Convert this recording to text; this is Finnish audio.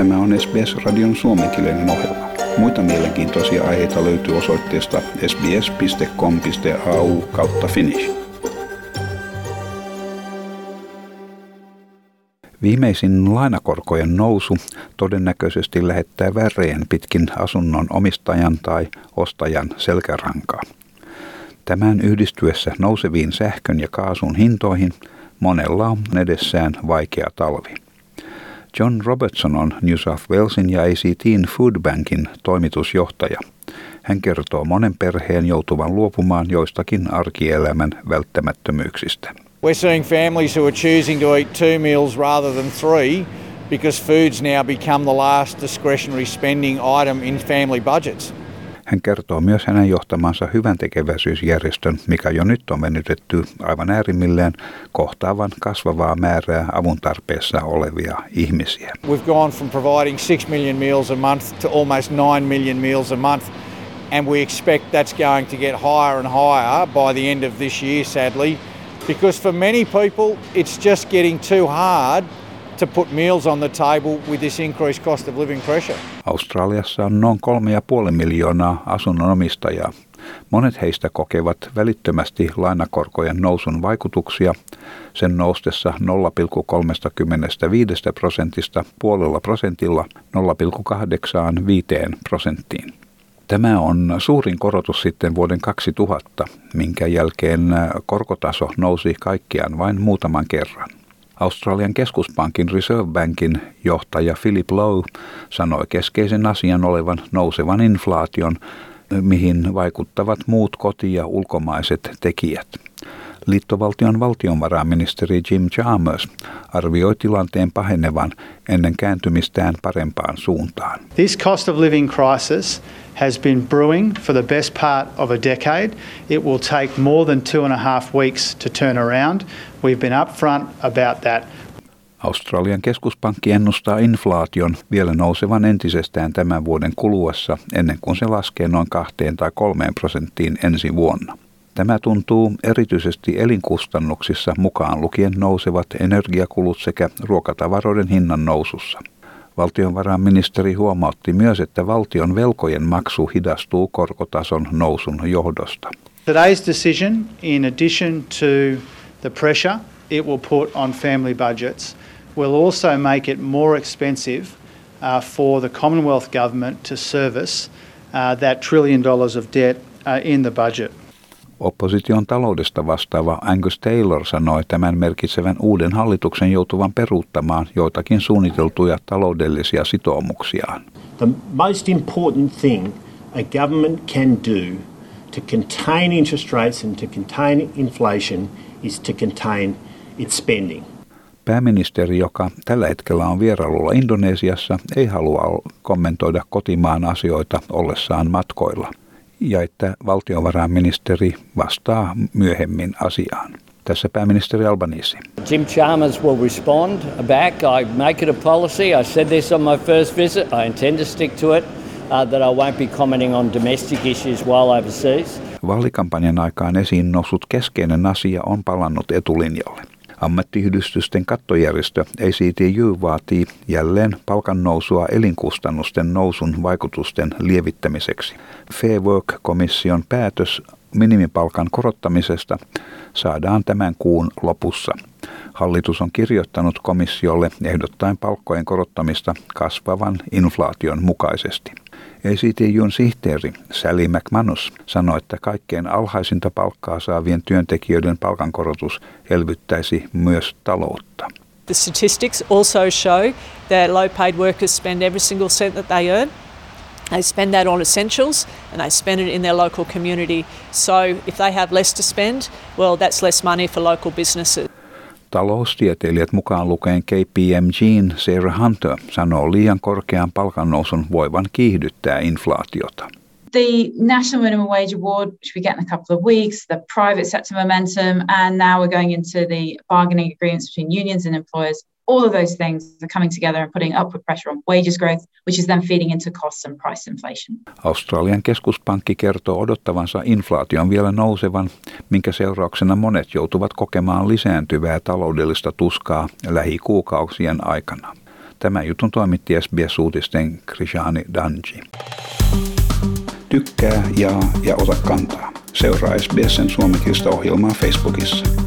Tämä on SBS-radion suomenkielinen ohjelma. Muita mielenkiintoisia aiheita löytyy osoitteesta sbs.com.au kautta finnish. Viimeisin lainakorkojen nousu todennäköisesti lähettää väreen pitkin asunnon omistajan tai ostajan selkärankaa. Tämän yhdistyessä nouseviin sähkön ja kaasun hintoihin monella on edessään vaikea talvi. John Robertson on New South Walesin ja ACTin Food Bankin toimitusjohtaja. Hän kertoo monen perheen joutuvan luopumaan joistakin arkielämän välttämättömyyksistä. We're seeing families who are choosing to eat two meals rather than three because food's now become the last discretionary spending item in family budgets. Hän kertoo myös hänen johtamansa hyvän tekeväisyysjärjestön, mikä jo nyt on venytetty aivan äärimmilleen kohtaavan kasvavaa määrää avun tarpeessa olevia ihmisiä. We've gone from providing 6 million meals a month to almost 9 million meals a month and we expect that's going to get higher and higher by the end of this year sadly because for many people it's just getting too hard to put meals on the table with this increased cost of living pressure. Australiassa on noin 3,5 miljoonaa asunnonomistajaa. Monet heistä kokevat välittömästi lainakorkojen nousun vaikutuksia sen noustessa 0,35 prosentista puolella prosentilla 0,85 prosenttiin. Tämä on suurin korotus sitten vuoden 2000, minkä jälkeen korkotaso nousi kaikkiaan vain muutaman kerran. Australian keskuspankin Reserve Bankin johtaja Philip Lowe sanoi keskeisen asian olevan nousevan inflaation, mihin vaikuttavat muut koti- ja ulkomaiset tekijät. Liittovaltion valtionvarainministeri Jim Chalmers arvioi tilanteen pahenevan ennen kääntymistään parempaan suuntaan. This cost of living crisis has been brewing for the best part of a decade. It will take more than two and a half weeks to turn around. We've been upfront about that. Australian keskuspankki ennustaa inflaation vielä nousevan entisestään tämän vuoden kuluessa ennen kuin se laskee noin kahteen tai kolmeen prosenttiin ensi vuonna. Tämä tuntuu erityisesti elinkustannuksissa mukaan lukien nousevat energiakulut sekä ruokatavaroiden hinnan nousussa. Valtionvarainministeri huomautti myös, että valtion velkojen maksu hidastuu korkotason nousun johdosta. Today's decision, in addition to the pressure it will put on family budgets, will also make it more expensive uh, for the Commonwealth Government to service uh, that trillion dollars of debt uh, in the budget. Opposition taloudesta vastaava Angus Taylor sanoi tämän merkitsevän uuden hallituksen joutuvan peruuttamaan joitakin suunniteltuja taloudellisia sitoumuksiaan. The most important thing a government can do to contain interest rates and to contain inflation is to contain its spending. Pääministeri, joka tällä hetkellä on vierailulla Indonesiassa, ei halua kommentoida kotimaan asioita ollessaan matkoilla ja että valtiovarainministeri vastaa myöhemmin asiaan. Tässä pääministeri Albanese. Jim Chalmers will respond back. I make it a policy. I said this on my first visit. I intend to stick to it. Uh, that I won't be commenting on domestic issues while overseas. Vaalikampanjan aikaan esiin noussut keskeinen asia on palannut etulinjalle. Ammattiyhdistysten kattojärjestö ACTU vaatii jälleen palkannousua elinkustannusten nousun vaikutusten lievittämiseksi. Fair Work-komission päätös minimipalkan korottamisesta saadaan tämän kuun lopussa. Hallitus on kirjoittanut komissiolle ehdottaen palkkojen korottamista kasvavan inflaation mukaisesti. ACTUn sihteeri Sally McManus sanoi, että kaikkein alhaisinta palkkaa saavien työntekijöiden palkankorotus elvyttäisi myös taloutta. The statistics also show that low paid workers spend every single cent that they earn. They spend that on essentials and they spend it in their local community. So if they have less to spend, well, that's less money for local businesses. Taloustieteilijät mukaan lukeen KPMGin Sarah Hunter sanoo liian korkean palkannousun voivan kiihdyttää inflaatiota. The National Minimum Wage Award, which we get in a couple of weeks, the private sector momentum, and now we're going into the bargaining agreements between unions and employers all of those things are coming together and putting upward pressure on wages growth, which is then feeding into costs and price inflation. Australian keskuspankki kertoo odottavansa inflaation vielä nousevan, minkä seurauksena monet joutuvat kokemaan lisääntyvää taloudellista tuskaa lähikuukausien aikana. Tämä jutun toimitti SBS-uutisten Krishani Danji. Tykkää, jaa ja ota kantaa. Seuraa SBSn suomenkielistä ohjelmaa Facebookissa.